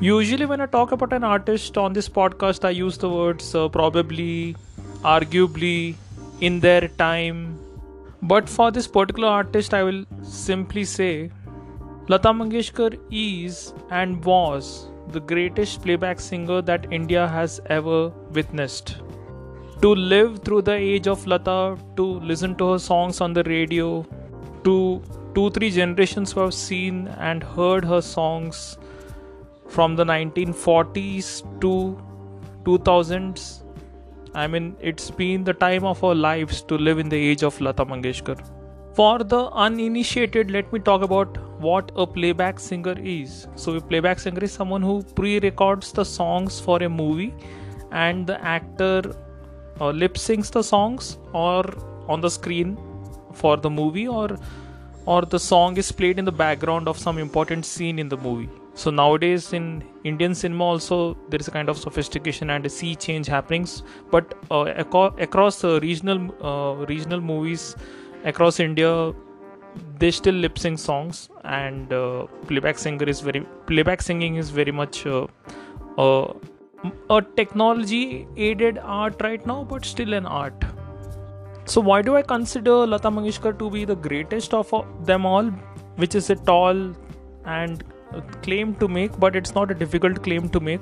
Usually, when I talk about an artist on this podcast, I use the words uh, probably, arguably, in their time. But for this particular artist, I will simply say Lata Mangeshkar is and was the greatest playback singer that India has ever witnessed. To live through the age of Lata, to listen to her songs on the radio, to two, three generations who have seen and heard her songs from the 1940s to 2000s. I mean, it's been the time of our lives to live in the age of Lata Mangeshkar. For the uninitiated, let me talk about what a playback singer is. So, a playback singer is someone who pre records the songs for a movie and the actor uh, lip syncs the songs or on the screen for the movie or or the song is played in the background of some important scene in the movie so nowadays in indian cinema also there is a kind of sophistication and a sea change happenings. But uh, across the regional uh, regional movies across india they still lip sync songs and uh, playback singer is very playback singing is very much uh, uh, a technology aided art right now but still an art. So why do i consider lata mangeshkar to be the greatest of them all which is a tall and claim to make, but it's not a difficult claim to make.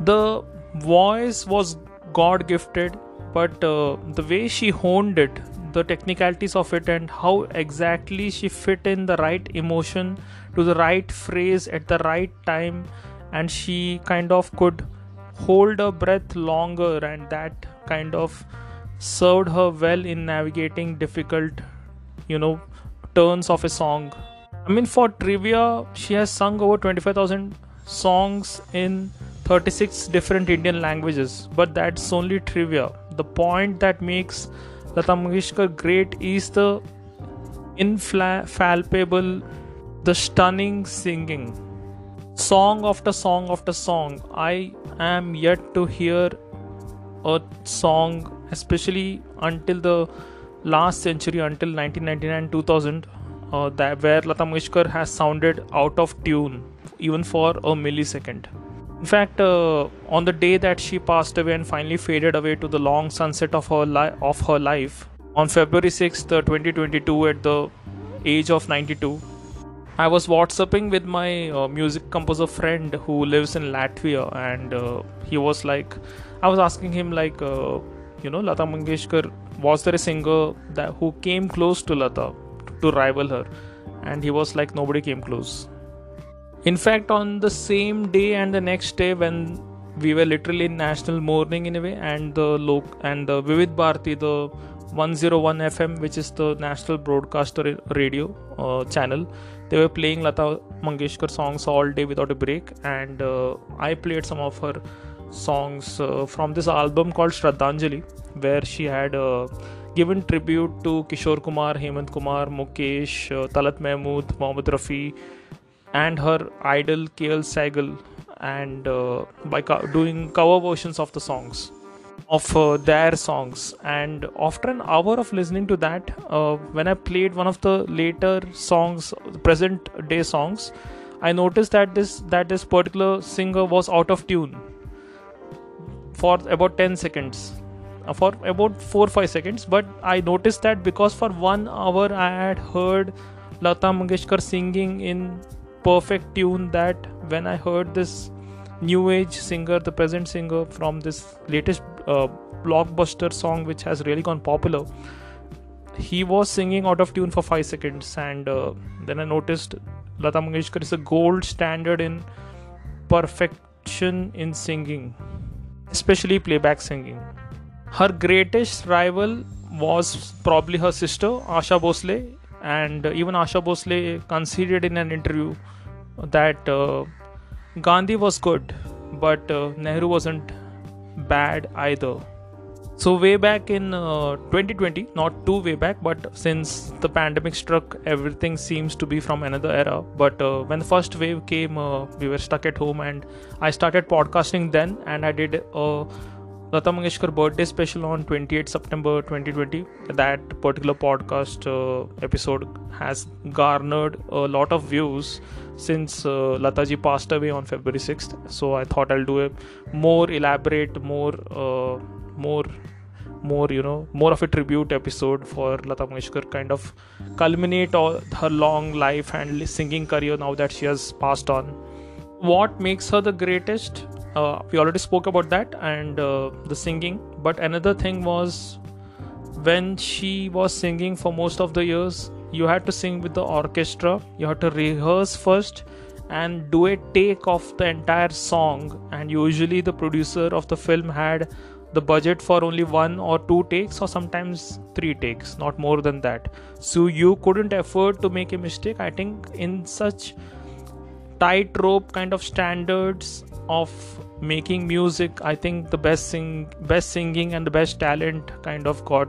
The voice was God gifted, but uh, the way she honed it, the technicalities of it, and how exactly she fit in the right emotion to the right phrase at the right time, and she kind of could hold her breath longer, and that kind of served her well in navigating difficult, you know, turns of a song I mean, for trivia, she has sung over 25,000 songs in 36 different Indian languages, but that's only trivia. The point that makes Lata Mangeshkar great is the infallible, the stunning singing. Song after song after song. I am yet to hear a song, especially until the last century, until 1999 2000 uh, that where Lata Mangeshkar has sounded out of tune even for a millisecond. In fact, uh, on the day that she passed away and finally faded away to the long sunset of her li- of her life, on February 6th, uh, 2022, at the age of 92, I was WhatsApping with my uh, music composer friend who lives in Latvia, and uh, he was like, I was asking him like, uh, you know, Lata Mangeshkar, was there a singer that who came close to Lata? To rival her, and he was like, nobody came close. In fact, on the same day and the next day, when we were literally in national mourning in a way, and the loc and the Vividh Bharati, the 101 FM, which is the national broadcaster radio uh, channel, they were playing Lata Mangeshkar songs all day without a break, and uh, I played some of her songs uh, from this album called Shraddhanjali, where she had uh, given tribute to Kishore Kumar, Hemant Kumar, Mukesh, uh, Talat Mahmood, Mohammad Rafi, and her idol KL Sehgal, and uh, by co- doing cover versions of the songs of uh, their songs. And after an hour of listening to that uh, when i played one of the later songs present day songs i noticed that this that this particular singer was out of tune for about 10 seconds for about 4 5 seconds but i noticed that because for 1 hour i had heard lata mangeshkar singing in perfect tune that when i heard this new age singer the present singer from this latest uh, blockbuster song which has really gone popular he was singing out of tune for 5 seconds. And uh, then i noticed lata mangeshkar is a gold standard in perfection in singing especially playback singing her greatest rival was probably her sister Asha Bhosle, and even Asha Bhosle conceded in an interview that uh, Gandhi was good, but uh, Nehru wasn't bad either. So, way back in uh, 2020, not too way back, but since the pandemic struck, everything seems to be from another era. But uh, when the first wave came, uh, we were stuck at home, and I started podcasting then, and I did a Lata Mangeshkar birthday special on 28 September 2020. That particular podcast uh, episode has garnered a lot of views since uh, Lataji passed away on February 6th. So I thought I'll do a more elaborate, more, uh, more, more, you know, more of a tribute episode for Lata Mangeshkar, kind of culminate all her long life and singing career now that she has passed on. What makes her the greatest? Uh, we already spoke about that and uh, the singing. But another thing was when she was singing for most of the years you had to sing with the orchestra. You had to rehearse first and do a take of the entire song. And usually the producer of the film had the budget for only one or two takes or sometimes three takes not more than that. So you couldn't afford to make a mistake. I think in such tightrope kind of standards of making music i think the best sing best singing and the best talent kind of got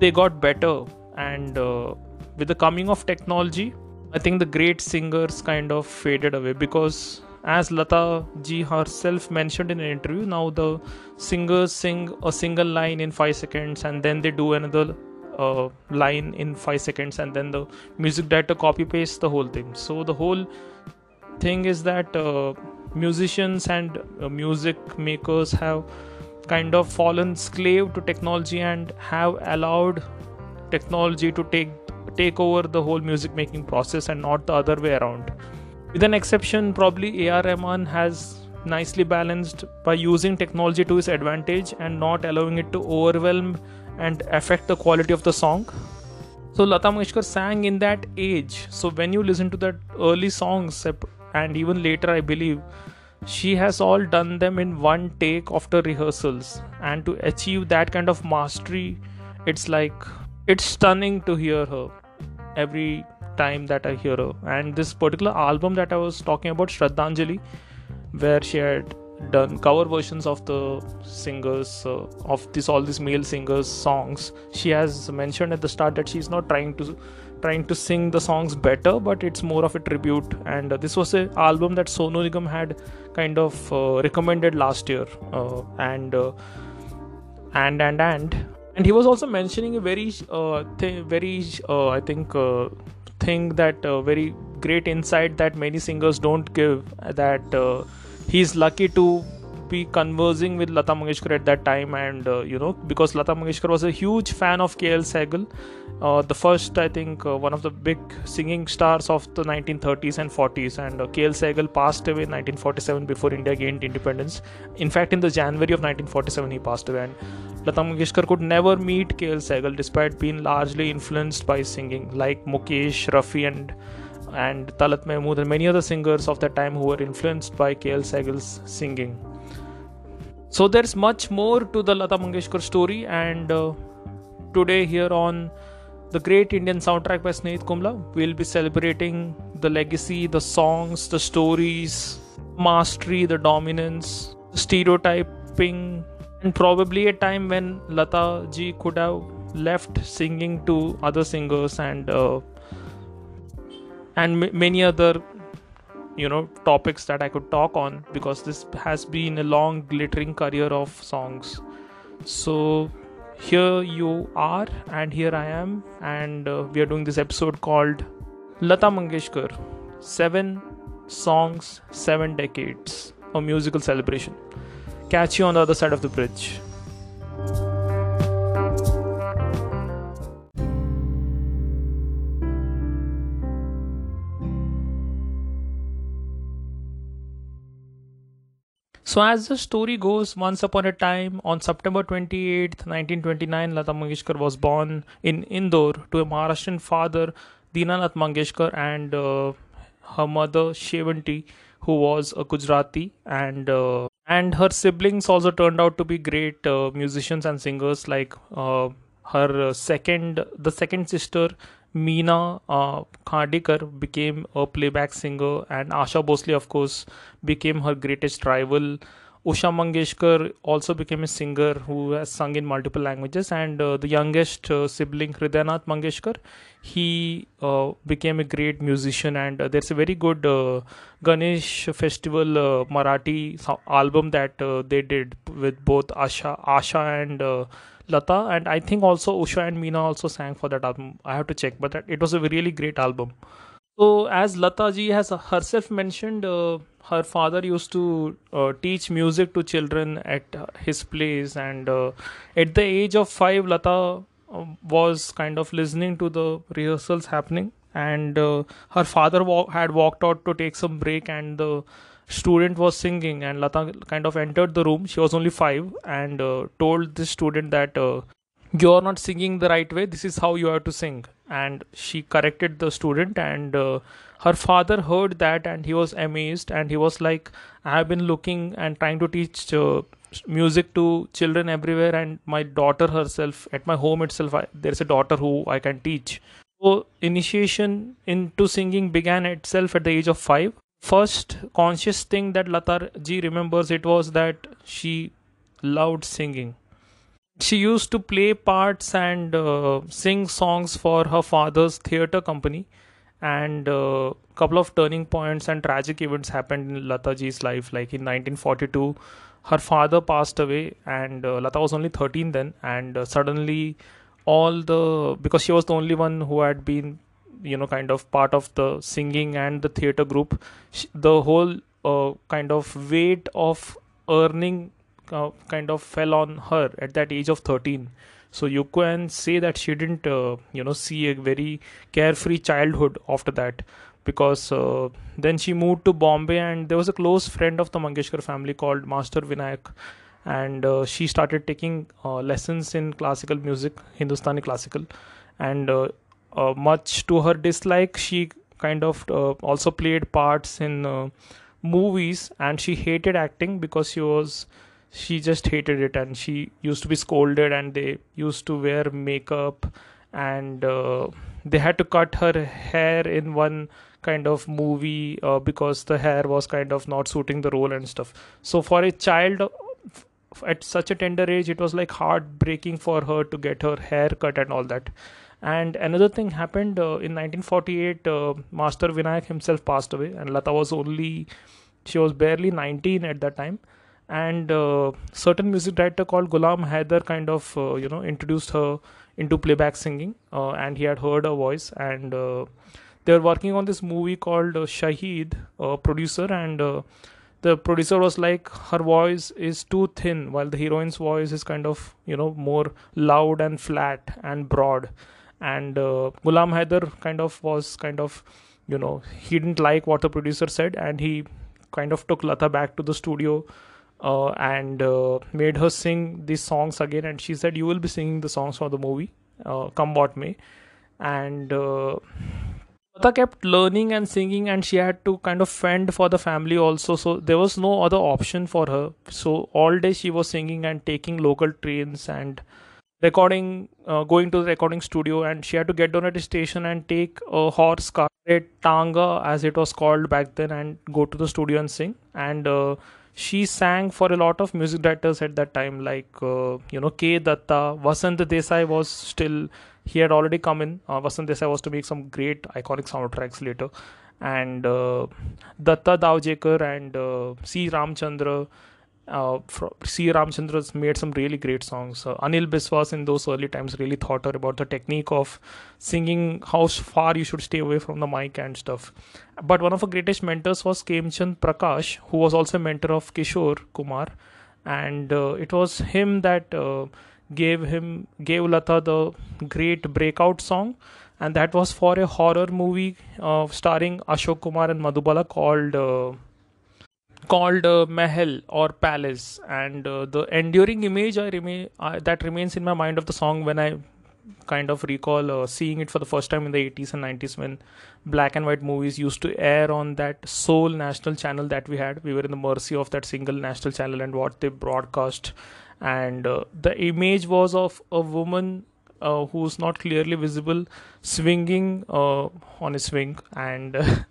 they got better. And uh, with the coming of technology i think the great singers kind of faded away because as lata ji herself mentioned in an interview now the singers sing a single line in 5 seconds and then they do another uh, line in 5 seconds and then the music director copy pastes the whole thing. So the whole thing is that uh, musicians and uh, music makers have kind of fallen slave to technology and have allowed technology to take take over the whole music making process and not the other way around. With an exception probably ar rahman has nicely balanced by using technology to his advantage and not allowing it to overwhelm and affect the quality of the song. So lata mangeshkar sang in that age. So when you listen to that early songs and even later i believe she has all done them in one take after rehearsals. And to achieve that kind of mastery it's like it's stunning to hear her every time that i hear her. And this particular album that i was talking about shraddhanjali where she had done cover versions of the singers uh, of this all these male singers songs she has mentioned at the start that she's not trying to trying to sing the songs better but it's more of a tribute. And uh, this was an album that sonu nigam had kind of uh, recommended last year. Uh, and uh, and and and. And he was also mentioning a very uh, th- very uh, i think thing that very great insight that many singers don't give that he's lucky to be conversing with Lata Mangeshkar at that time, and uh, you know, because Lata Mangeshkar was a huge fan of KL Sehgal, uh, the first, I think, uh, one of the big singing stars of the 1930s and 40s, and uh, KL Sehgal passed away in 1947 before India gained independence. In fact, in the January of 1947, he passed away, and Lata Mangeshkar could never meet KL Sehgal despite being largely influenced by singing, like Mukesh, Rafi, and and Talat Mahmood and many other singers of that time who were influenced by KL Sehgal's singing. So there's much more to the Lata Mangeshkar story, and uh, today here on the Great Indian Soundtrack by Snehat Kumla, we'll be celebrating the legacy, the songs, the stories, mastery, the dominance, stereotyping, and probably a time when Lata ji could have left singing to other singers and uh, and m- many other you know topics that I could talk on because this has been a long glittering career of songs. So here you are and here I am and uh, we are doing this episode called Lata Mangeshkar 7 songs 7 decades a musical celebration. Catch you on the other side of the bridge. So, as the story goes, once upon a time, on September 28th, 1929, Lata Mangeshkar was born in Indore to a Maharashtrian father, Dinanath Mangeshkar, and uh, her mother, Shevanti, who was a Gujarati, and uh, and her siblings also turned out to be great uh, musicians and singers. Like uh, her second, the second sister, Meena uh, Khadekar became a playback singer, and Asha Bhosle, of course, became her greatest rival Usha Mangeshkar also became a singer who has sung in multiple languages, and uh, the youngest uh, sibling Hridayanath Mangeshkar, he uh, became a great musician. And uh, there's a very good uh, Ganesh Festival uh, Marathi album that they did with both Asha, Asha and Lata, and I think also Usha and Meena also sang for that album. I have to check, but it was a really great album. So, as Lata ji has herself mentioned, uh, her father used to uh, teach music to children at his place, and uh, at the age of five, Lata uh, was kind of listening to the rehearsals happening, and uh, her father wa- had walked out to take some break, and the student was singing, and Lata kind of entered the room. She was only five, and uh, told this student that. Uh, you're not singing the right way this is how you have to sing and she corrected the student and uh, her father heard that and he was amazed and he was like i have been looking and trying to teach uh, music to children everywhere and my daughter herself at my home itself I, there's a daughter who i can teach so initiation into singing began itself at the age of 5 first conscious thing that lata ji remembers it was that she loved singing. She used to play parts and uh, sing songs for her father's theater company and a uh, couple of turning points and tragic events happened in lata ji's life. Like in 1942 her father passed away and uh, lata was only 13 then and uh, suddenly all the because she was the only one who had been you know kind of part of the singing and the theater group. The whole uh, kind of weight of earning uh, kind of fell on her at that age of 13 so you can say that she didn't uh, you know see a very carefree childhood after that because uh, then she moved to bombay and there was a close friend of the mangeshkar family called master vinayak. And uh, she started taking uh, lessons in classical music hindustani classical. And uh, much to her dislike. She kind of uh, also played parts in uh, movies and she hated acting because she was she just hated it and she used to be scolded and they used to wear makeup and uh, they had to cut her hair in one kind of movie uh, because the hair was kind of not suiting the role and stuff. So for a child at such a tender age it was like heartbreaking for her to get her hair cut and all that and another thing happened uh, in 1948 uh, master vinayak himself passed away and lata was only she was barely 19 at that time. And uh, certain music director called Gulam Haider kind of uh, you know introduced her into playback singing uh, and he had heard her voice. And uh, they were working on this movie called Shahid producer. And the producer was like her voice is too thin while the heroine's voice is kind of you know more loud and flat and broad and uh, Gulam Haider kind of was kind of you know he didn't like what the producer said and he kind of took Lata back to the studio uh, and uh, made her sing these songs again. And she said you will be singing the songs for the movie uh, come what may. And uh, Lata kept learning and singing and she had to kind of fend for the family also. So there was no other option for her. So all day she was singing and taking local trains and recording uh, going to the recording studio and she had to get down at a station and take a horse car a tanga as it was called back then and go to the studio and sing. And uh, she sang for a lot of music directors at that time like uh, you know k. Datta vasant desai was still he had already come in. Uh, vasant desai was to make some great iconic soundtracks later. And uh, datta davjekar and uh, c. Ramchandra uh, C. Ramchandra's made some really great songs. Uh, Anil Biswas in those early times really her about the technique of singing, how far you should stay away from the mic and stuff. But one of her greatest mentors was Khemchand Prakash, who was also a mentor of Kishore Kumar, and uh, it was him that uh, gave him gave Lata the great breakout song. And that was for a horror movie uh, starring Ashok Kumar and Madhubala called uh, called uh, Mahal or Palace, and uh, the enduring image I remain uh, that remains in my mind of the song when I kind of recall uh, seeing it for the first time in the 80s and 90s when black and white movies used to air on that sole national channel that we had. We were in the mercy of that single national channel and what they broadcast, and uh, the image was of a woman. Uh, who's not clearly visible swinging on a swing and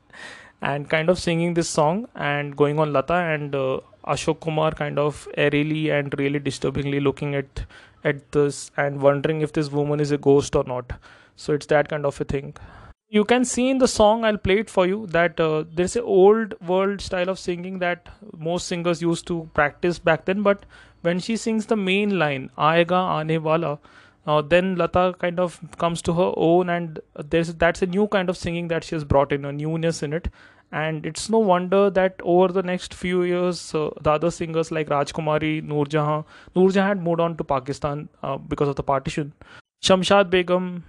and kind of singing this song and going on Lata and uh, Ashok Kumar kind of airily and really disturbingly looking at at this and wondering if this woman is a ghost or not. So it's that kind of a thing. You can see in the song, I'll play it for you, that uh, there's a old world style of singing that most singers used to practice back then. But when she sings the main line, Aega Aane Wala, uh, then Lata kind of comes to her own, and there's that's a new kind of singing that she has brought in, a newness in it. And it's no wonder that over the next few years, uh, the other singers like Rajkumari, Noorjahan, Noorjahan had moved on to Pakistan uh, because of the partition. Shamshad Begum,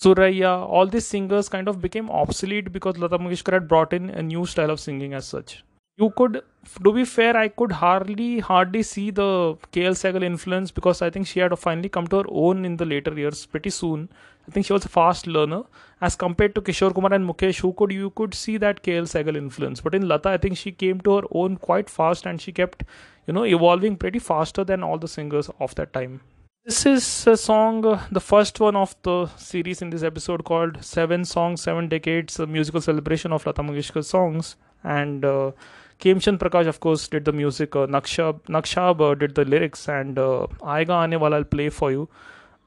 Suraya, all these singers kind of became obsolete because Lata Mangeshkar had brought in a new style of singing as such. You could, to be fair, I could hardly hardly see the KL Sehgal influence because I think she had finally come to her own in the later years pretty soon. I think she was a fast learner as compared to Kishore Kumar and Mukesh, who could you could see that KL Sehgal influence. But in Lata, I think she came to her own quite fast and she kept, you know, evolving pretty faster than all the singers of that time. This is a song, uh, the first one of the series in this episode called Seven Songs, Seven Decades, a musical celebration of Lata Mangeshkar's songs. And uh, Khemchand Prakash, of course, did the music. Uh, Nakshab, uh, did the lyrics. And uh, Aane Wala I'll play for you.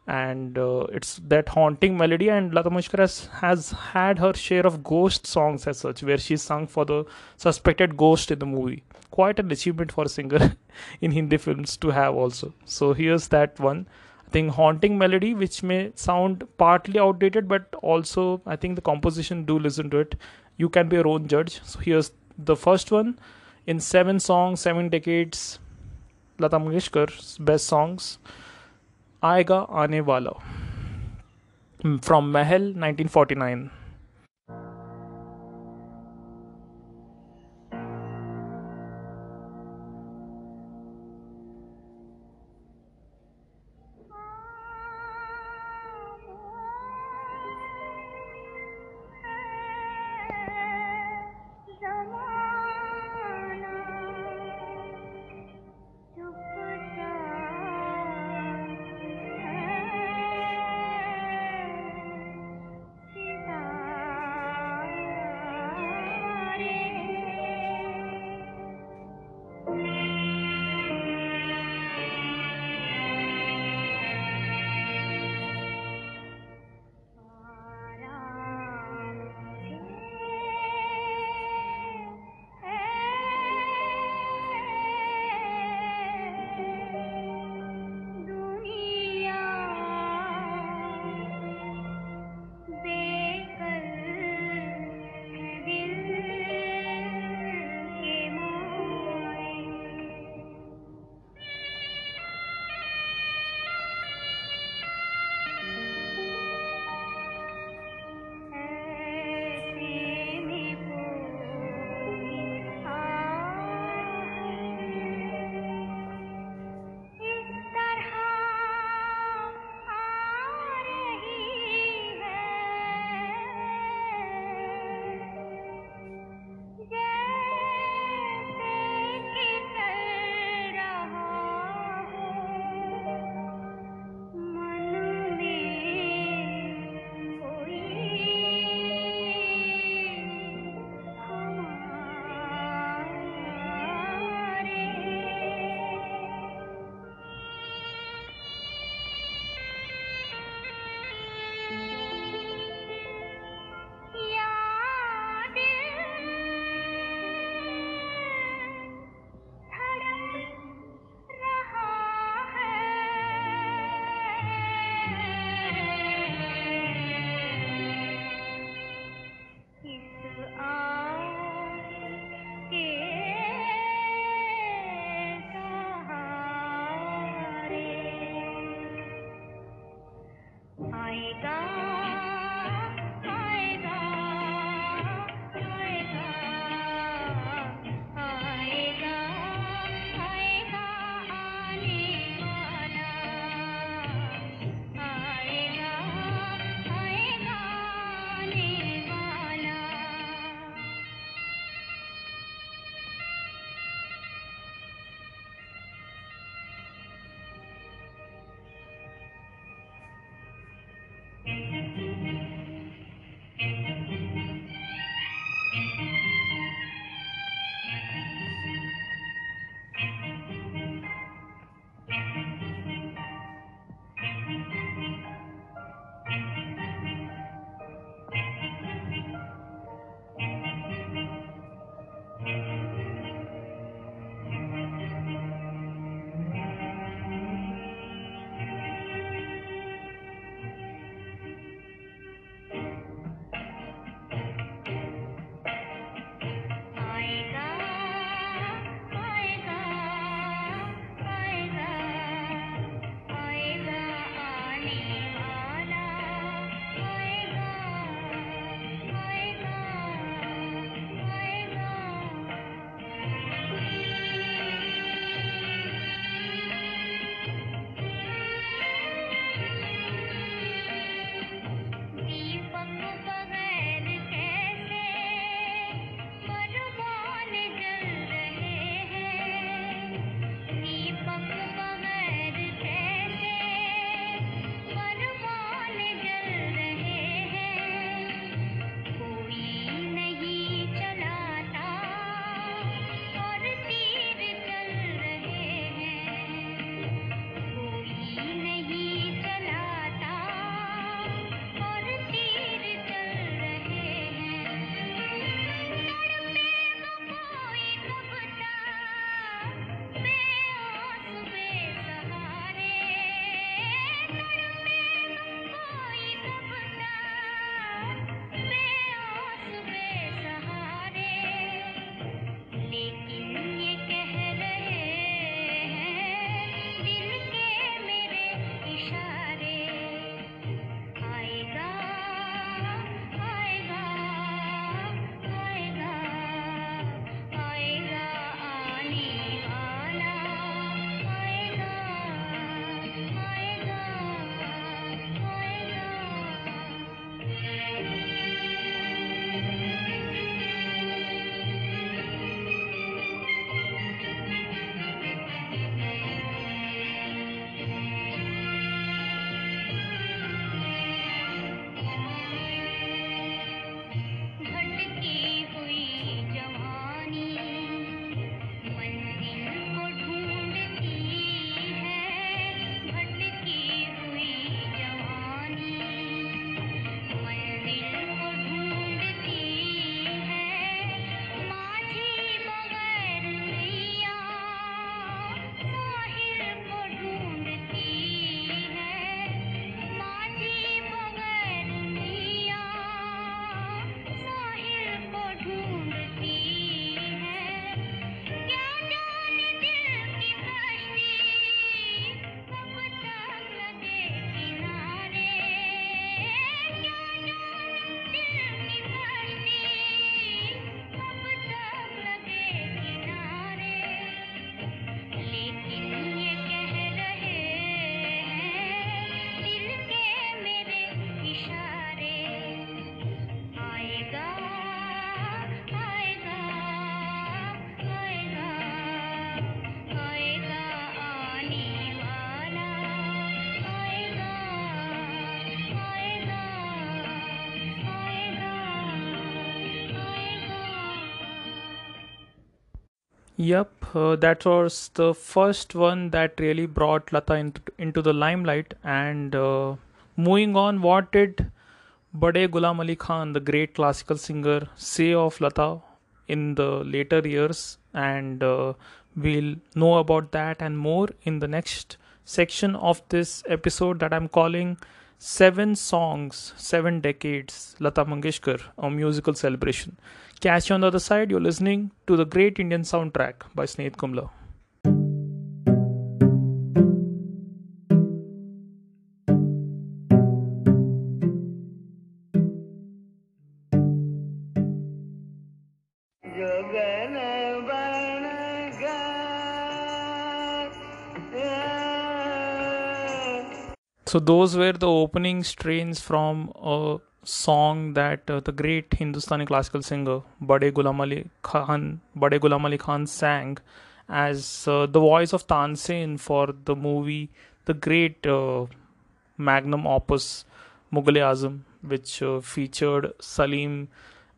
And uh, it's that haunting melody. And Lata Mangeshkar has, has had her share of ghost songs as such, where she sung for the suspected ghost in the movie quite an achievement for a singer in Hindi films to have also. So here's that one. I think haunting melody, which may sound partly outdated, but also I think the composition do listen to it. You can be your own judge. So here's the first one in seven songs, seven decades. Lata Mangeshkar's best songs. Aega Aane Wala hmm, from Mahal 1949. Yep, uh, that was the first one that really brought Lata into, into the limelight. And uh, moving on, what did Bade Ghulam Ali Khan, the great classical singer, say of Lata in the later years? And uh, we'll know about that and more in the next section of this episode that I'm calling Seven Songs, Seven Decades, Lata Mangeshkar, a musical celebration. Catch you on the other side. You're listening to the Great Indian Soundtrack by Snehat Kumla. So those were the opening strains from a song that uh, the great Hindustani classical singer Bade Ghulam Ali Khan, Bade Ghulam Ali Khan sang as uh, the voice of Tansen for the movie, the great uh, magnum opus Mughal Azam, which uh, featured Salim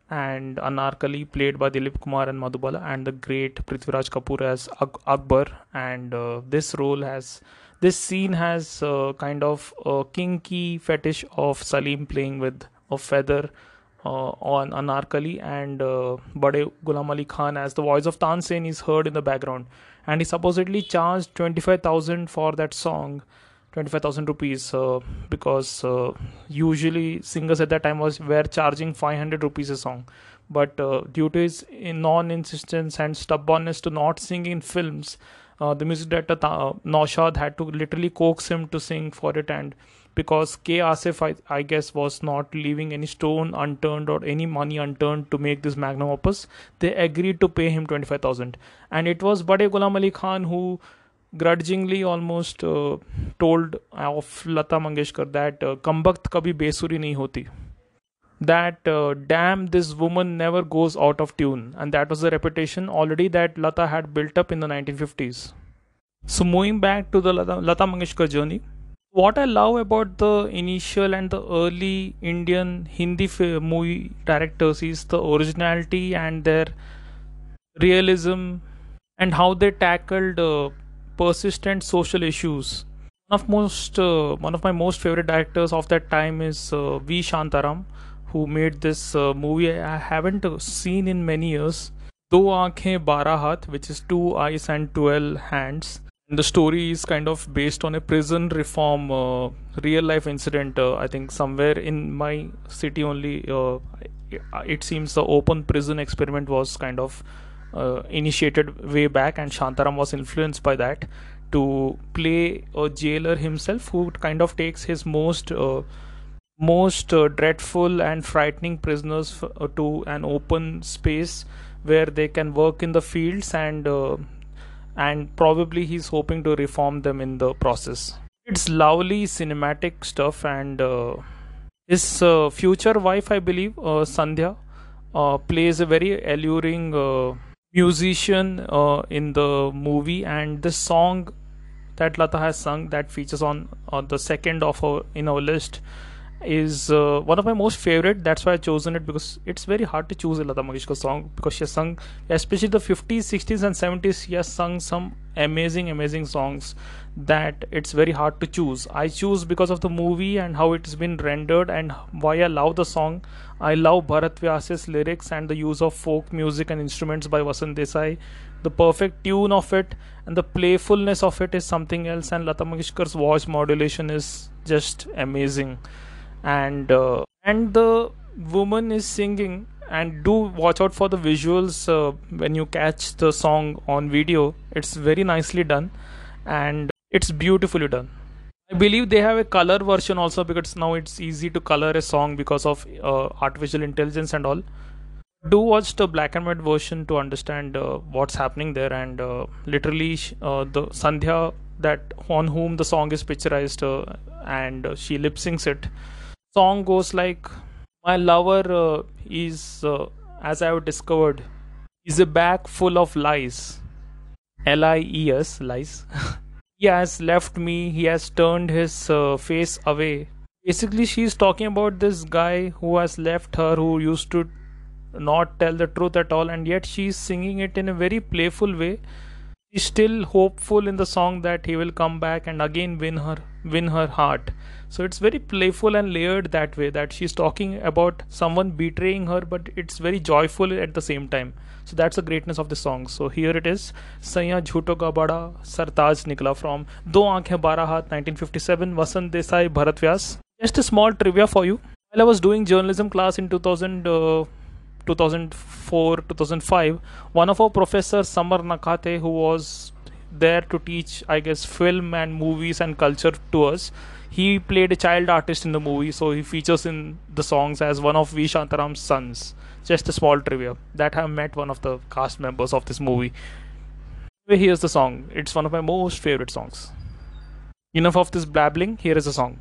and Anarkali played by Dilip Kumar and Madhubala, and the great Prithviraj Kapoor as Akbar. And uh, this role has this scene has uh, kind of a kinky fetish of Salim playing with a feather uh, on Anarkali and uh, Bade Ghulam Ali Khan as the voice of Tansen is heard in the background. And he supposedly charged 25,000 for that song. 25,000 rupees uh, because uh, usually singers at that time was were charging 500 rupees a song but uh, due to his non-insistence and stubbornness to not sing in films the music director uh, Naushad had to literally coax him to sing for it and because K. Asif, I, I, guess, was not leaving any stone unturned or any money unturned to make this magnum opus, they agreed to pay him 25,000. And it was Bade Ghulam Ali Khan who grudgingly almost uh, told of Lata Mangeshkar that uh, Kambakt kabhi besuri nahi hoti. That uh, damn, this woman never goes out of tune. And that was the reputation already that Lata had built up in the 1950s. So, moving back to the Lata, Lata Mangeshkar journey, what I love about the initial and the early Indian Hindi movie directors is the originality and their realism and how they tackled uh, persistent social issues. One of most, uh, one of my most favorite directors of that time is uh, V. Shantaram, who made this uh, movie I haven't seen in many years. Do Aankhein Barah Haath, which is two eyes and twelve hands the story is kind of based on a prison reform uh, real life incident uh, i think somewhere in my city only uh, it seems the open prison experiment was kind of uh, initiated way back and shantaram was influenced by that to play a jailer himself who kind of takes his most uh, most uh, dreadful and frightening prisoners f- to an open space where they can work in the fields and and probably he's hoping to reform them in the process. It's lovely cinematic stuff, and uh, his uh, future wife, I believe, uh, Sandhya, uh, plays a very alluring uh, musician uh, in the movie, and this song that Lata has sung that features on, on the second of our in our list is uh, one of my most favorite. That's why I chosen it because it's very hard to choose a Lata Mangeshkar song because she has sung, especially the 50s, 60s, and 70s. She has sung some amazing, amazing songs that it's very hard to choose. I choose because of the movie and how it's been rendered and why I love the song. I love Bharat Vyas's lyrics and the use of folk music and instruments by Vasant Desai. The perfect tune of it and the playfulness of it is something else. And Lata Mangeshkar's voice modulation is just amazing and uh, and the woman is singing. And do watch out for the visuals uh, when you catch the song on video. It's very nicely done. And it's beautifully done. I believe they have a color version also because now it's easy to color a song because of uh, artificial intelligence and all. Do watch the black and white version to understand uh, what's happening there. And uh, literally uh, the sandhya that on whom the song is picturized uh, and she lip syncs it song goes like my lover uh, is uh, as i have discovered is a bag full of lies. L-i-e-s lies. He has left me he has turned his uh, face away. Basically she's talking about this guy who has left her who used to not tell the truth at all and yet she's singing it in a very playful way She's still hopeful in the song that he will come back and again win her win her heart. So it's very playful and layered that way that she's talking about someone betraying her, but it's very joyful at the same time. So that's the greatness of the song. So here it is Saya Jhuto Ka Bada Sartaj Nikla from Do Aankhe Bara 1957 Vasant Desai Bharat Vyas. Just a small trivia for you. While I was doing journalism class in 2000. Uh, 2004 2005 one of our professors Samar Nakhate who was there to teach I guess film and movies and culture to us he played a child artist in the movie so he features in the songs as one of V. Shantaram's sons. Just a small trivia that I met one of the cast members of this movie. Here's the song. It's one of my most favorite songs. Enough of this blabbling. Here is a song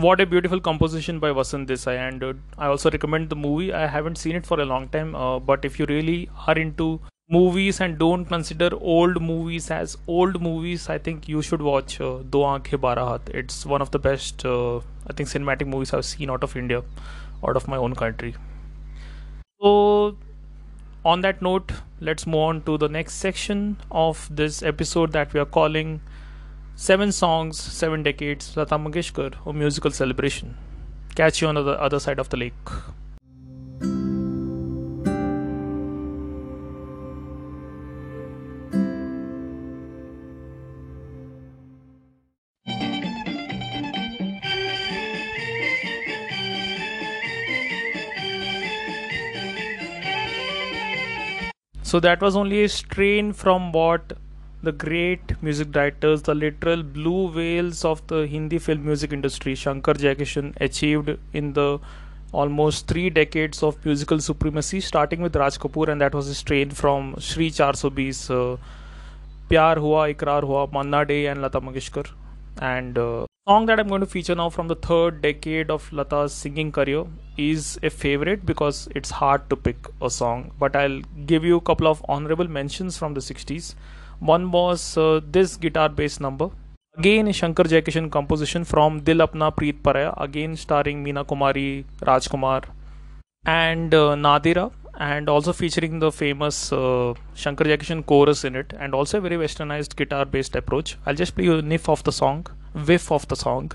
what a beautiful composition by Vasant Desai, and uh, I also recommend the movie. I haven't seen it for a long time, uh, but if you really are into movies and don't consider old movies as old movies, I think you should watch uh, Do Aankhe Barah Haath. It's one of the best, uh, I think, cinematic movies I've seen out of India, out of my own country. So, on that note, let's move on to the next section of this episode that we are calling Seven Songs, Seven Decades, Lata Mangeshkar, a musical celebration. Catch you on the other side of the lake. So that was only a strain from what the great music directors, the literal blue whales of the Hindi film music industry, Shankar Jaikishan, achieved in the almost three decades of musical supremacy, starting with Raj Kapoor, and that was a strain from Shree 420's uh, Pyar Hua, Ikrar Hua, Manna Dey, and Lata Mangeshkar. And uh, song that I'm going to feature now from the third decade of Lata's singing career is a favorite because it's hard to pick a song, but I'll give you a couple of honorable mentions from the 60s. One was uh, this guitar bass number. Again, Shankar Jaikishan composition from Dil Apna Preet Paraya, again starring Meena Kumari, Rajkumar, and uh, Nadira, and also featuring the famous uh, Shankar Jaikishan chorus in it, and also a very westernized guitar based approach. I'll just play you a whiff of the song, whiff of the song.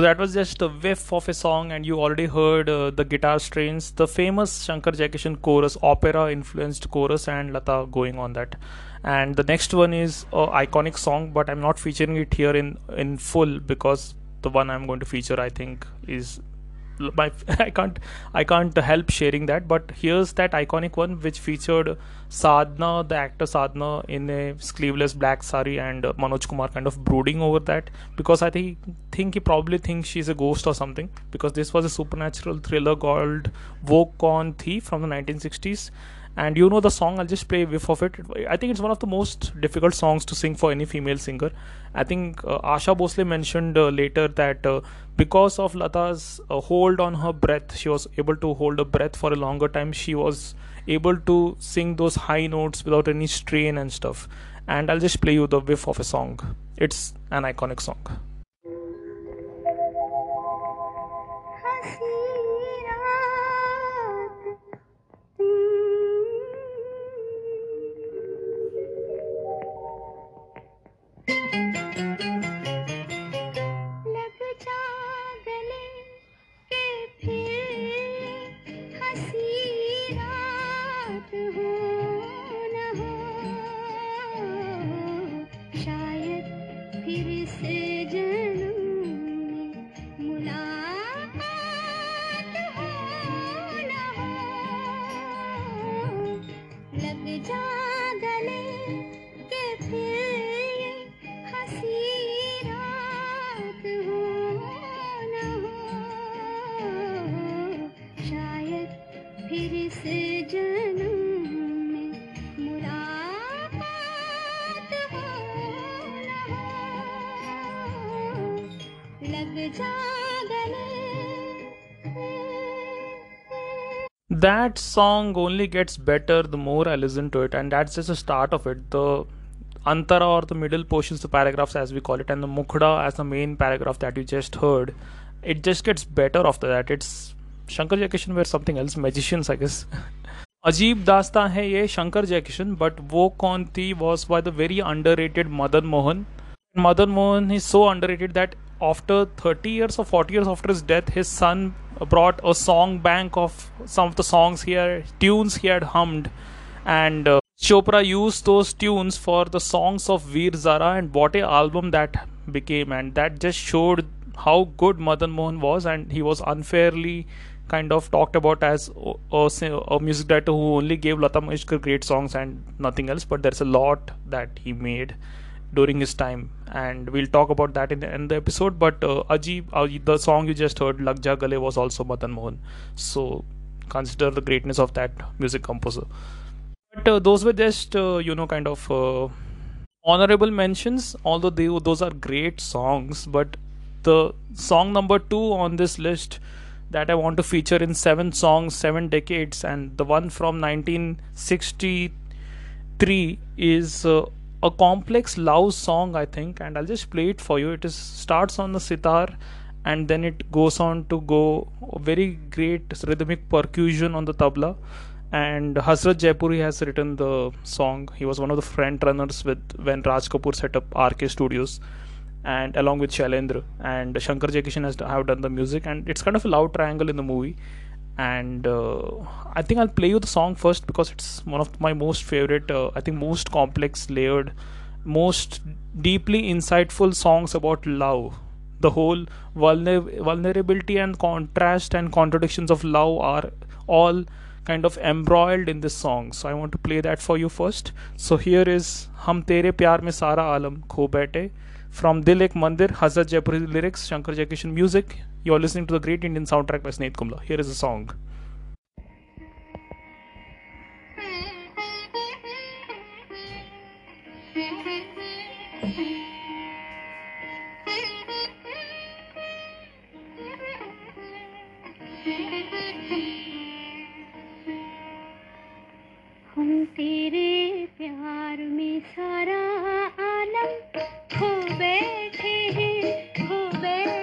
So that was just a whiff of a song, and you already heard uh, the guitar strains, the famous Shankar Jaikishan chorus, opera influenced chorus, and Lata going on that. And the next one is a iconic song, but I'm not featuring it here in in full because the one I'm going to feature, I think, is my I can't I can't help sharing that. But here's that iconic one which featured Sadhna, the actor Sadhna, in a sleeveless black sari, and uh, Manoj Kumar kind of brooding over that because I think think he probably thinks she's a ghost or something because this was a supernatural thriller called Woh Kaun Thi from the 1960s. And you know the song, I'll just play a whiff of it. I think it's one of the most difficult songs to sing for any female singer. I think uh, Asha Bhosle mentioned uh, later that uh, because of Lata's uh, hold on her breath, she was able to hold her breath for a longer time. She was able to sing those high notes without any strain and stuff. And I'll just play you the whiff of a song. It's an iconic song. फिर से जन्म that song only gets better the more I listen to it, and that's just the start of it. The antara or the middle portions, the paragraphs as we call it, and the mukhda as the main paragraph that you just heard, it just gets better after that. It's Shankar Jaikishan were something else, magicians, I guess. अजीब दास्तां है ये Shankar Jaikishan but वो कौन थी was by the very underrated Madan Mohan Madan Mohan is so underrated that after 30 years or 40 years after his death his son brought a song bank of some of the songs he had tunes he had hummed. And uh, Chopra used those tunes for the songs of Veer Zara and what a album that became. And that just showed how good Madan Mohan was and he was unfairly kind of talked about as a, a, music director who only gave Lata Mangeshkar great songs and nothing else. But there's a lot that he made during his time and we'll talk about that in the, the episode but uh, Ajib, uh, the song you just heard Lag Ja Gale was also Madan Mohan. So consider the greatness of that music composer. But uh, those were just uh, you know kind of uh, honorable mentions although they those are great songs but the song number 2 on this list that I want to feature in seven songs, seven decades, and the one from 1963 is uh, a complex love song, I think, and I'll just play it for you. It is starts on the sitar, and then it goes on to go very great rhythmic percussion on the tabla. And Hasrat Jaipuri has written the song. He was one of the front runners with when Raj Kapoor set up RK Studios and along with Shailendra and Shankar Jaikishan has have done the music and it's kind of a love triangle in the movie and uh, I think I'll play you the song first because it's one of my most favorite uh, I think most complex layered most deeply insightful songs about love. The whole vulner- vulnerability and contrast and contradictions of love are all kind of embroiled in this song. So i want to play that for you first. So here is hum tere pyar mein sara alam kho from Dil Ek Mandir, Hasrat Jaipuri lyrics, Shankar Jaikishan music. You are listening to the great Indian soundtrack by Sneha Kumla. Here is a song. हम तेरे प्यार में सारा आलम खो बैठे हैं खो बैठे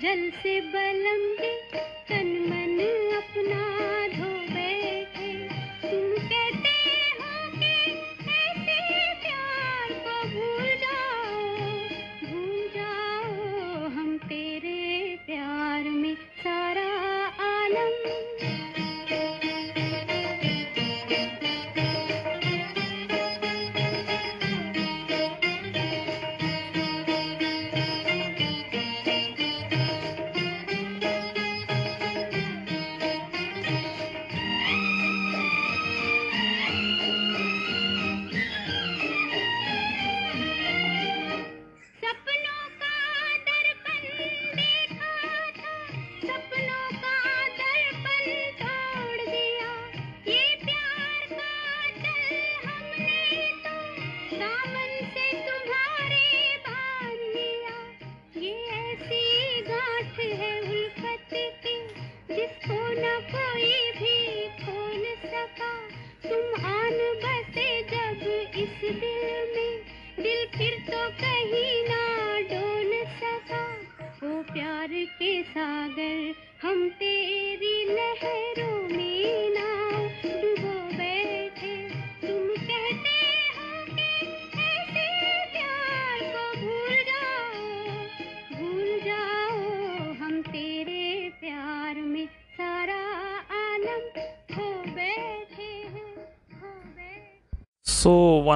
जल से बलम तन मन अपना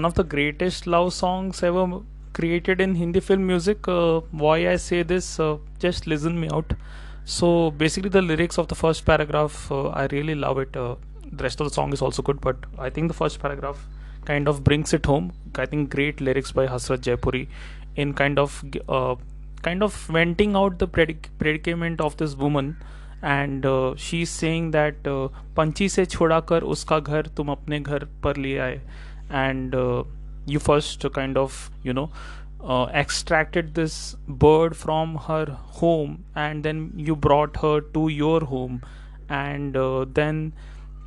one of the greatest love songs ever created in Hindi film music. Uh, why I say this, uh, just listen me out. So, basically, the lyrics of the first paragraph, uh, I really love it. Uh, the rest of the song is also good, but I think the first paragraph kind of brings it home. I think great lyrics by Hasrat Jaipuri in kind of uh, kind of venting out the predic- predicament of this woman uh, she's saying that uh, पंछी से छुड़ाकर उसका घर तुम अपने घर पर ले आए and uh, you first kind of you know uh, extracted this bird from her home and then you brought her to your home. And uh, then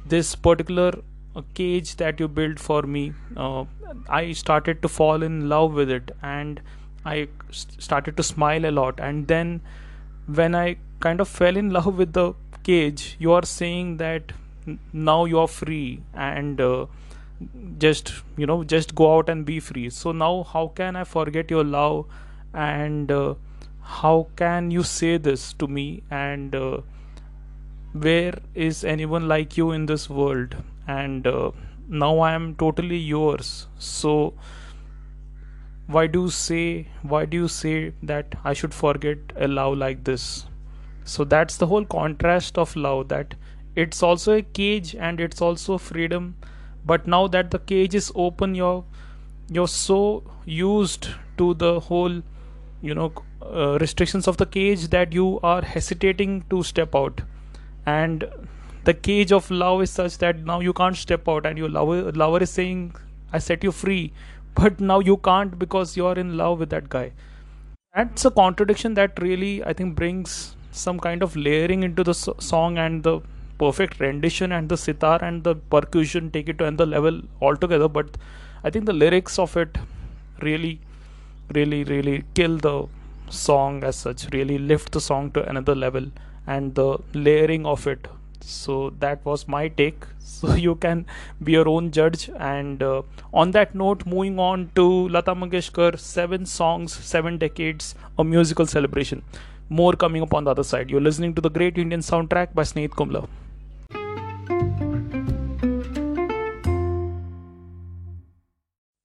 this particular uh, cage that you built for me uh, i started to fall in love with it and i started to smile a lot. And then when i kind of fell in love with the cage you are saying that now you are free and uh, just you know just go out and be free. So now how can i forget your love and uh, how can you say this to me? And uh, where is anyone like you in this world? And uh, now i am totally yours. So why do you say why do you say that i should forget a love like this? So that's the whole contrast of love that it's also a cage and it's also freedom but now that the cage is open you're you're so used to the whole you know uh, restrictions of the cage that you are hesitating to step out. And the cage of love is such that now you can't step out and your lover lover is saying i set you free. But now you can't because you are in love with that guy. That's a contradiction that really i think brings some kind of layering into the so- song and the perfect rendition and the sitar and the percussion take it to another level altogether but i think the lyrics of it really really really kill the song as such really lift the song to another level and the layering of it. So that was my take. So you can be your own judge. And uh, on that note moving on to lata mangeshkar seven songs seven decades a musical celebration. More coming up on the other side. You're listening to the great indian soundtrack by sneet kumla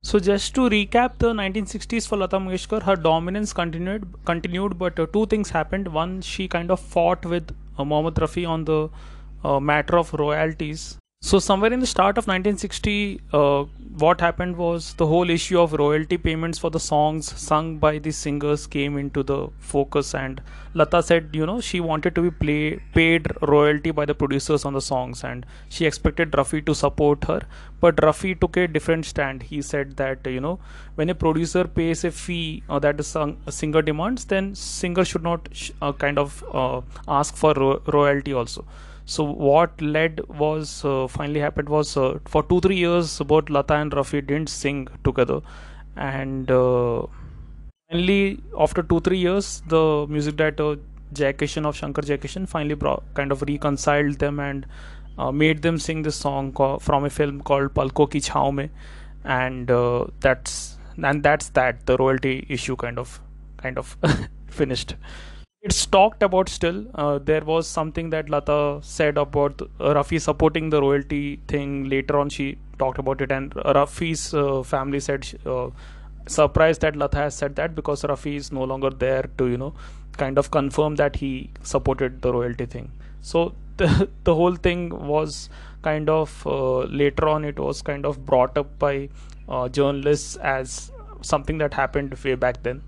So just to recap the 1960s for Lata Mangeshkar, her dominance continued, continued, but uh, two things happened. One, she kind of fought with uh, Mohammad Rafi on the uh, matter of royalties. So somewhere in the start of 1960, uh, what happened was the whole issue of royalty payments for the songs sung by the singers came into the focus, and Lata said, you know, she wanted to be play, paid royalty by the producers on the songs, and she expected Rafi to support her. But Rafi took a different stand. He said that you know, when a producer pays a fee uh, that a singer demands, then singer should not sh- uh, kind of uh, ask for ro- royalty also. So what led was uh, finally happened was uh, for two three years both Lata and Rafi didn't sing together, and uh, finally after two three years the music director Jai Kishan of Shankar Jai Kishan finally brought, kind of reconciled them and uh, made them sing this song co- from a film called Palko Ki Chhao Mein, and uh, that's and that's that the royalty issue kind of kind of finished it's talked about still. Uh, there was something that Lata said about Rafi supporting the royalty thing. Later on, she talked about it, and Rafi's uh, family said uh, surprised that Lata has said that because Rafi is no longer there to you know kind of confirm that he supported the royalty thing. So the the whole thing was kind of uh, later on it was kind of brought up by uh, journalists as something that happened way back then.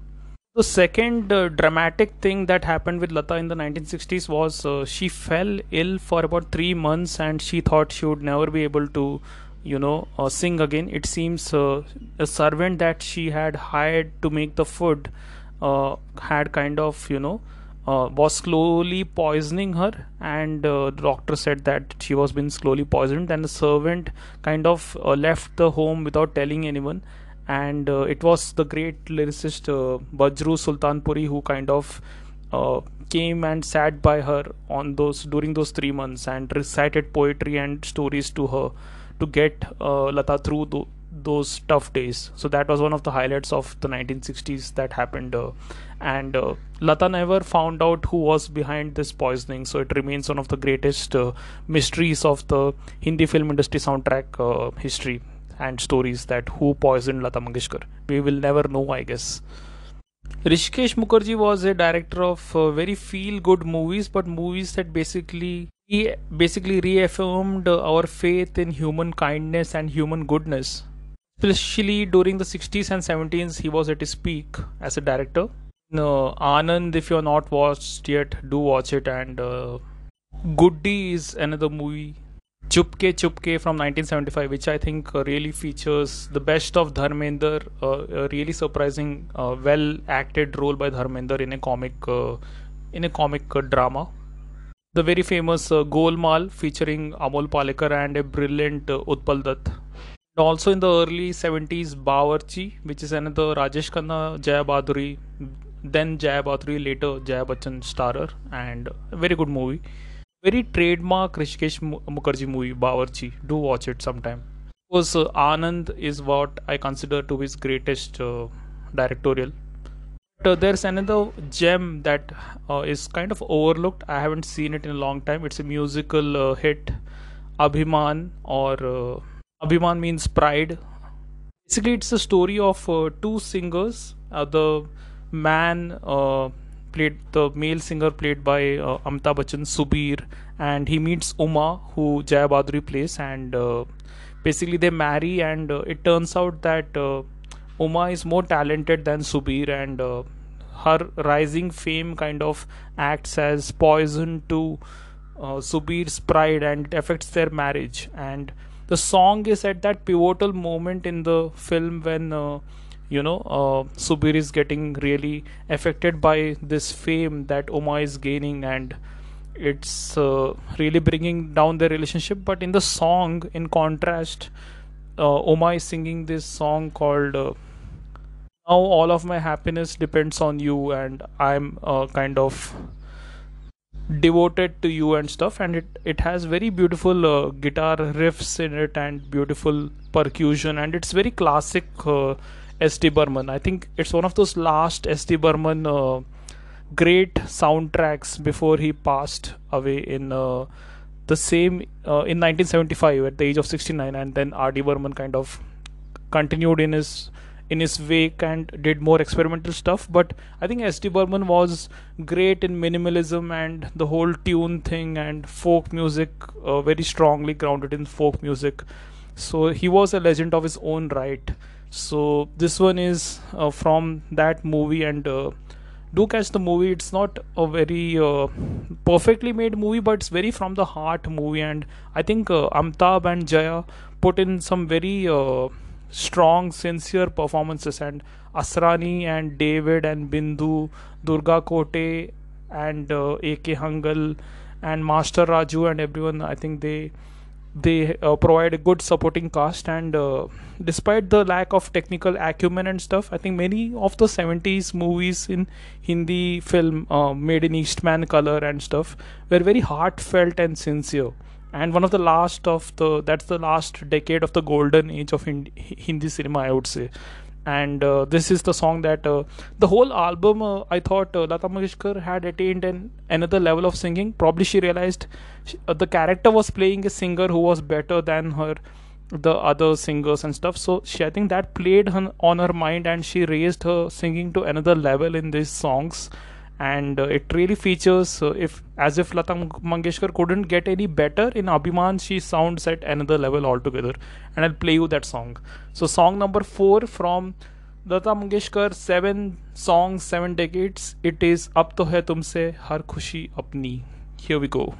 The second uh, dramatic thing that happened with Lata in the 1960s was uh, she fell ill for about three months and she thought she would never be able to, you know, uh, sing again. It seems uh, a servant that she had hired to make the food uh, had kind of, you know, uh, was slowly poisoning her and the doctor said that she was being slowly poisoned and the servant kind of left the home without telling anyone and uh, it was the great lyricist uh, Majrooh Sultanpuri who kind of uh, came and sat by her on those during those 3 months and recited poetry and stories to her to get Lata through tho- those tough days. So that was one of the highlights of the 1960s that happened. Uh, and uh, Lata never found out who was behind this poisoning. So it remains one of the greatest uh, mysteries of the Hindi film industry soundtrack history and stories that who poisoned Lata Mangeshkar. We will never know, I guess. Hrishikesh Mukherjee was a director of uh, very feel-good movies, but movies that basically he basically reaffirmed uh, our faith in human kindness and human goodness. Especially during the 60s and 70s, he was at his peak as a director. No, Anand, if you're not watched yet, do watch it. And uh, Guddi is another movie. Chupke Chupke from 1975, which I think uh, really features the best of Dharmendra, uh, a really surprising, uh, well acted role by Dharmendra in a comic, uh, in a comic uh, drama. The very famous uh, Golmaal featuring Amol Palekar and a brilliant Utpal Dutt. Also in the early 70s, Bawarchi, which is another Rajesh Khanna, Jaya Bhaduri, then Jaya Bhaduri, later Jaya Bachchan starer, and a very good movie. Very trademark Hrishikesh Mu- Mukherjee movie, Bawarchi. Do watch it sometime. Because uh, Anand is what I consider to be his greatest uh, directorial. But, uh, there's another gem that uh, is kind of overlooked. I haven't seen it in a long time. It's a musical uh, hit, Abhiman, or uh, Abhiman means pride. Basically, it's a story of two singers. The man played the male singer played by uh, Amitabh Bachchan, Subir, and he meets Uma, who Jaya Bhaduri plays, and uh, basically they marry. And uh, it turns out that uh, Uma is more talented than Subir, and uh, her rising fame kind of acts as poison to uh, Subir's pride, and it affects their marriage. And the song is at that pivotal moment in the film when uh, you know uh, Subir is getting really affected by this fame that Uma is gaining and it's uh, really bringing down their relationship. But in the song in contrast uh, Uma is singing this song called uh, now all of my happiness depends on you and I'm uh, kind of devoted to you and stuff. And it it has very beautiful uh, guitar riffs in it and beautiful percussion. And it's very classic sd burman. I think it's one of those last sd burman uh, great soundtracks before he passed away in uh, the same uh, in 1975 at the age of 69 and then rd burman kind of continued in his in his wake and did more experimental stuff. But i think sd burman was great in minimalism and the whole tune thing and folk music uh, very strongly grounded in folk music. So he was a legend of his own right so this one is uh, from that movie and uh, do catch the movie. It's not a very uh, perfectly made movie but it's very from the heart movie. And i think uh, amitabh and jaya put in some very uh, strong sincere performances. And asrani and david and bindu durga khote and uh, ak hangal and master raju and everyone i think they they uh, provide a good supporting cast and uh, despite the lack of technical acumen and stuff i think many of the 70s movies in hindi film uh, made in eastman color and stuff were very heartfelt and sincere. And one of the last of the that's the last decade of the golden age of Hindi, hindi cinema i would say and uh, this is the song that uh, the whole album uh, i thought uh, lata mangeshkar had attained an another level of singing. Probably she realized she, uh, the character was playing a singer who was better than her the other singers and stuff. So she i think that played her, on her mind and she raised her singing to another level in these songs and uh, it really features uh, if as if Lata Mangeshkar couldn't get any better in Abhiman she sounds at another level altogether. And I'll play you that song. So song number 4 from Lata Mangeshkar 7 songs 7 decades. It is Ab to hai tumse har khushi apni. Here we go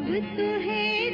अब तो है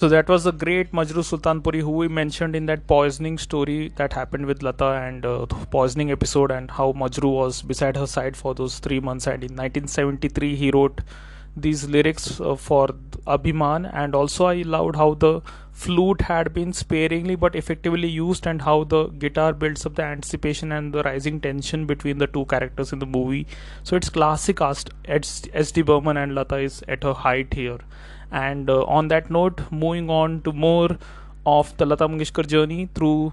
So that was the great Majrooh Sultanpuri who we mentioned in that poisoning story that happened with Lata and uh, poisoning episode and how Majrooh was beside her side for those three months. And in 1973 he wrote these lyrics uh, for Abhiman and also I loved how the flute had been sparingly but effectively used and how the guitar builds up the anticipation and the rising tension between the two characters in the movie. So it's classic as S.D. Burman and Lata is at her height here. And uh, on that note moving on to more of the Lata Mangeshkar journey through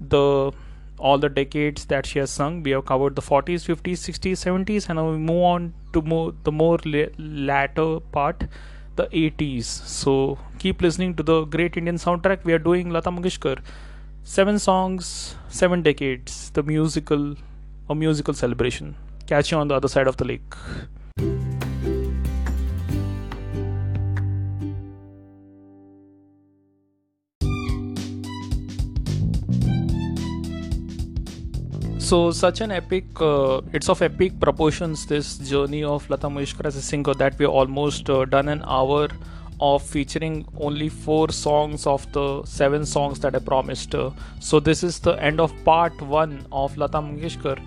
the all the decades that she has sung. We have covered the 40s 50s 60s 70s and now we move on to more the more la- latter part the 80s so keep listening to the great indian soundtrack. We are doing lata mangeshkar. Seven songs seven decades. The musical a musical celebration. Catch you on the other side of the lake So, such an epic, uh, it's of epic proportions. This journey of Lata Mangeshkar as a singer that we almost uh, done an hour of featuring only four songs of the seven songs that I promised. Uh, so, this is the end of part one of Lata Mangeshkar.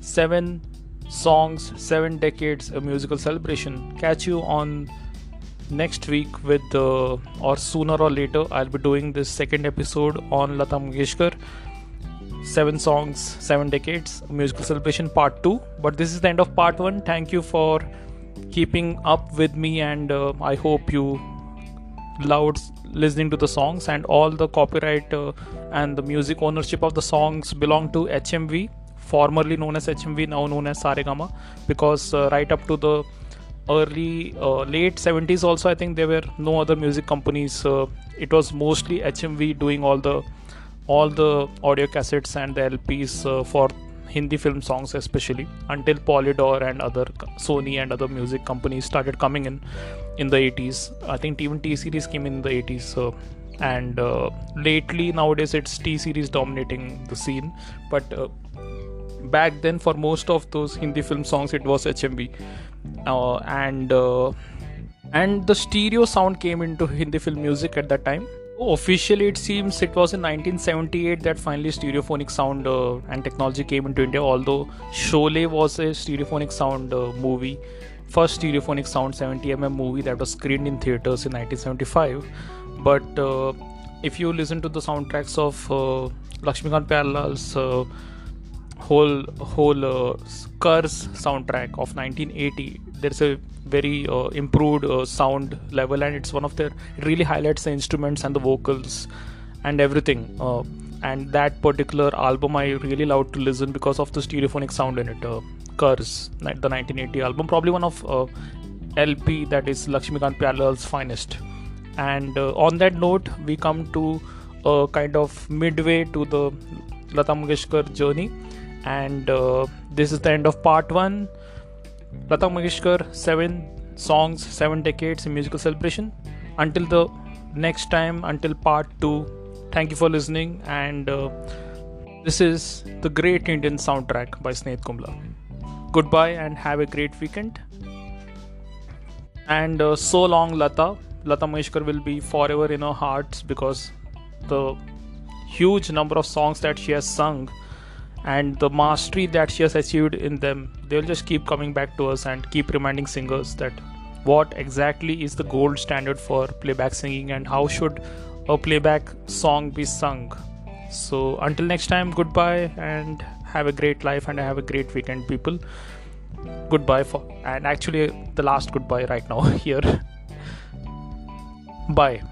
Seven songs, seven decades, a musical celebration. Catch you on next week with uh, or sooner or later i'll be doing this second episode on lata mangeshkar seven songs seven decades musical celebration part 2 but this is the end of part 1 thank you for keeping up with me and uh, i hope you loved listening to the songs and all the copyright uh, and the music ownership of the songs belong to hmv formerly known as hmv now known as saregama because uh, right up to the early uh, late 70s also i think there were no other music companies uh, it was mostly hmv doing all the all the audio cassettes and the lps uh, for hindi film songs especially until polydor and other sony and other music companies started coming in in the 80s i think even t series came in the 80s uh, and uh, lately nowadays it's t series dominating the scene. But uh, back then for most of those hindi film songs it was hmv uh, and uh, and the stereo sound came into Hindi film music at that time. Oh, officially, it seems it was in 1978 that finally stereophonic sound uh, and technology came into India. Although Sholay was a stereophonic sound uh, movie, first stereophonic sound 70mm movie that was screened in theaters in 1975. But uh, if you listen to the soundtracks of uh, Lakshmikant Pyarelal's uh, whole whole uh, Karz soundtrack of 1980. There's a very uh, improved uh, sound level, and it's one of their it really highlights the instruments and the vocals and everything. Uh, and that particular album I really loved to listen because of the stereophonic sound in it. Uh, Karz, the 1980 album, probably one of uh, LP that is Lakshmikant Pyarelal's finest. And uh, on that note, we come to a kind of midway to the Lata Mangeshkar journey and uh, this is the end of part one. Lata mangeshkar seven songs seven decades in musical celebration. Until the next time until part two. Thank you for listening and uh, this is the great indian soundtrack by snehat kumla. Goodbye and have a great weekend. And uh, so long lata. Lata mangeshkar will be forever in our hearts because the huge number of songs that she has sung and the mastery that she has achieved in them they'll just keep coming back to us and keep reminding singers that what exactly is the gold standard for playback singing and how should a playback song be sung. So until next time goodbye and have a great life and have a great weekend people. Goodbye for and actually the last goodbye right now here. Bye